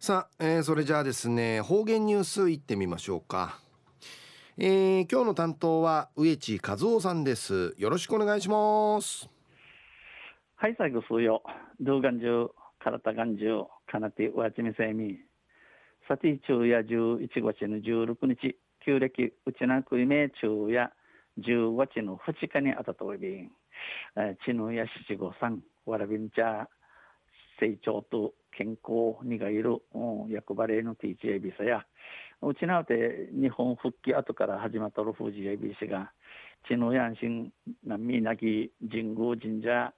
さあ、えー、それじゃあですね方言ニュースいってみましょうか、えー、今日の担当は植地和夫さんです。よろしくお願いします。はい最後数よ。動画中体眼中かなてわちみせみ。さて中や11月の16日旧暦うちなくいめ中や10月の2日にあたとおびんちぬや七五三わらびんちゃ成長と健康にがいる、うん、役場例の THA ビザや、うちなうて日本復帰後から始まったる富士 ABC が、地のやんしん、なみなき神宮神社、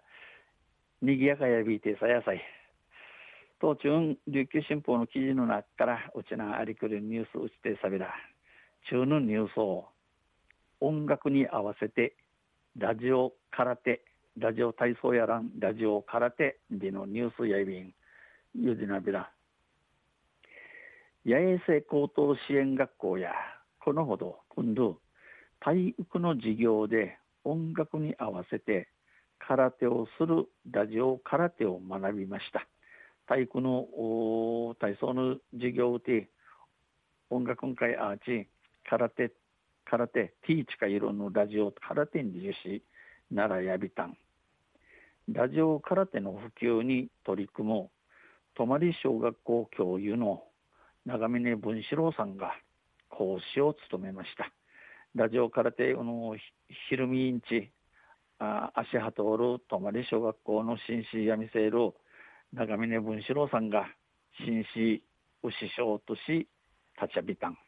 にぎやかやびてさやさい。当中、琉球新報の記事の中から、うちなありくるニュースうちてさびら、中のニュースを、音楽に合わせて、ラジオ空手、ラジオ体操やらん、ラジオ空手でのニュースやいびん、ゆじなびら。八重生高等支援学校や、このほど、今度、体育の授業で音楽に合わせて空手をするラジオ空手を学びました。体育の体操の授業で音楽会アーチ空手空手ティーチか色のラジオ空手に実施奈良やびたんラジオ空手の普及に取り組む泊小学校教諭の長峰文志郎さんが講師を務めました。ラジオ空手のひるみインチ足はとおる泊小学校の紳士やみせる長峰文志郎さんが紳士を師匠とし立ちゃびたん。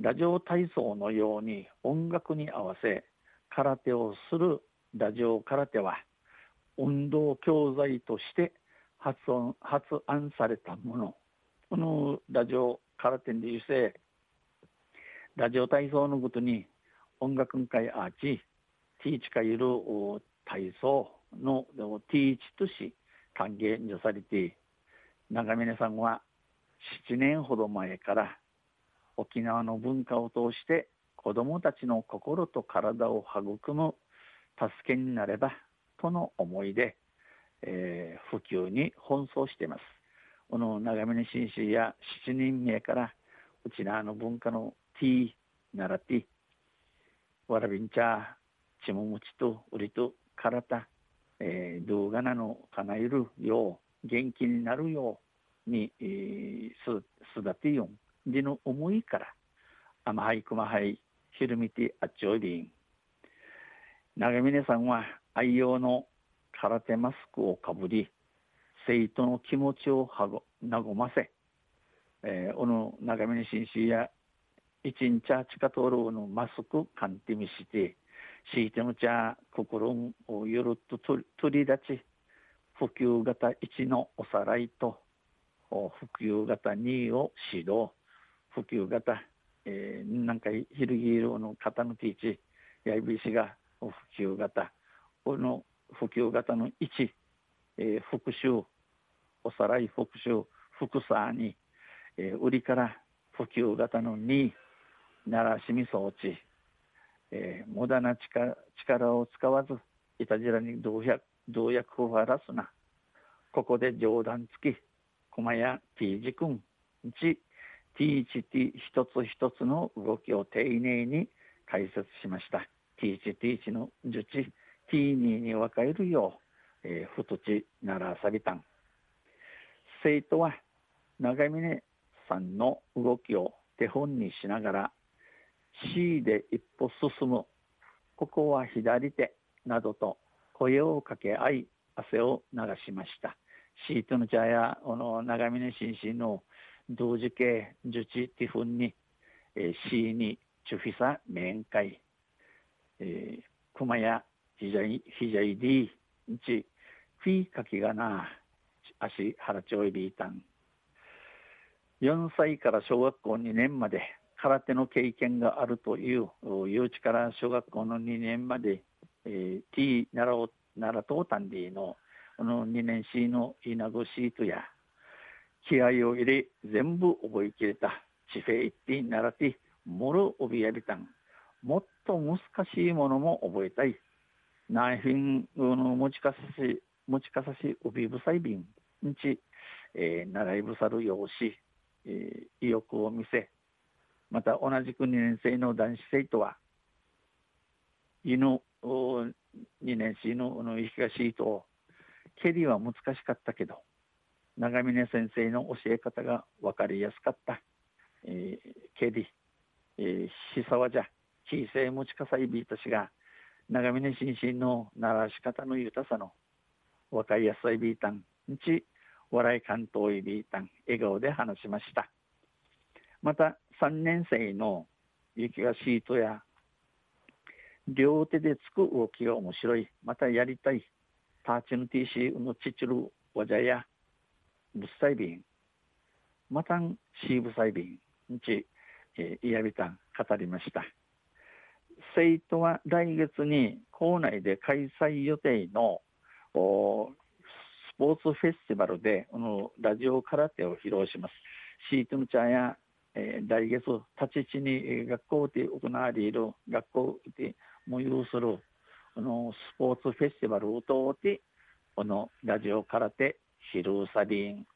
ラジオ体操のように音楽に合わせ空手をするラジオ空手は運動教材として発音発案されたもの。このラジオ空手でいうせラジオ体操のことに音楽会アーチティーチかいる体操のティーチとし歓迎にされて長峰さんは7年ほど前から沖縄の文化を通して子どもたちの心と体を育む助けになればとの思いで、えー、普及に奔走しています。この長峰紳士や七人名からうちなの文化の T なら T わらびんちゃちももちとうりと体、えー、動画なのかなえるよう元気になるように、えー、すすだてよんでの思いから甘いくまはいひるみてあっちょいびん長峰さんは愛用の空手マスクをかぶり生徒の気持ちを和ませ、えー、おの長峰紳士や一日あちかとるのマスクかんてみしてしいてのちゃ心をゆるっと取り立ち普及型1のおさらいと普及型2を指導普及型、えー、なんかひるぎるの方のティーチやいびしが普及型この普及型の1、えー、復習おさらい復習副さに、えー、売りから普及型の2鳴らしみ装置、えー、無駄な力力を使わずいたじらに動薬動薬を晴らすなここで冗談付き駒や T 字君1 T1T 一つ一つの動きを丁寧に解説しました。T1、T1 の受知、T2 に分かれるよう、えー、ふとちならさびたん。生徒は長峰さんの動きを手本にしながら C で一歩進む。ここは左手などと声を掛け合い汗を流しました。シートの茶やこの長峰紳士の同時系受知ティフンに、えー、C にチュフィサ面会。えー、熊やひじゃい、ひじゃいり、ち、フィーかきがな、足腹ちょいびいたん。4歳から小学校2年まで空手の経験があるという幼稚から小学校の2年まで、えー、T 奈良奈良東丹でのこの2年 C の稲子シートや気合を入れ全部覚えきれた地平一品奈良てもろおびやびたんもっと難しいものも覚えたい。内品の持ちかさし、持ちかさし、うびぶさいびん。んち、えー、習いぶさるようし、えー、意欲を見せまた同じく2年生の男子生徒は犬2年生のの東と蹴りは難しかったけど長峰先生の教え方が分かりやすかった、えー、蹴り、えー、しさわじゃ小さい持ちかさいびいたしが長峰心身の鳴らし方の豊さの分かりやすいビータンにち笑い関東いビータン笑顔で話しました。また3年生の雪がシートや両手でつく動きが面白い。またやりたい。ターチの TC のちちるわじゃやぶっさいびんまたんシーブサイビンにち、えー、いやびたん語りました。生徒は来月に校内で開催予定のスポーツフェスティバルでこのラジオ空手を披露します。シートの茶や、えー、来月立ち地に学校で行われる学校でも有するこのスポーツフェスティバルを通ってこのラジオ空手昼サビン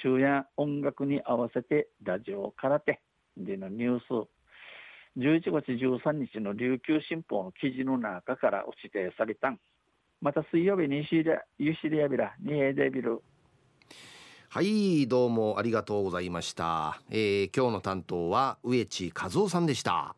昼夜音楽に合わせてラジオ空手でのニュース11月13日の琉球新報の記事の中から指定されたん。また水曜日にユシリアビラニエデビル。はいどうもありがとうございました、えー、今日の担当は植地和夫さんでした。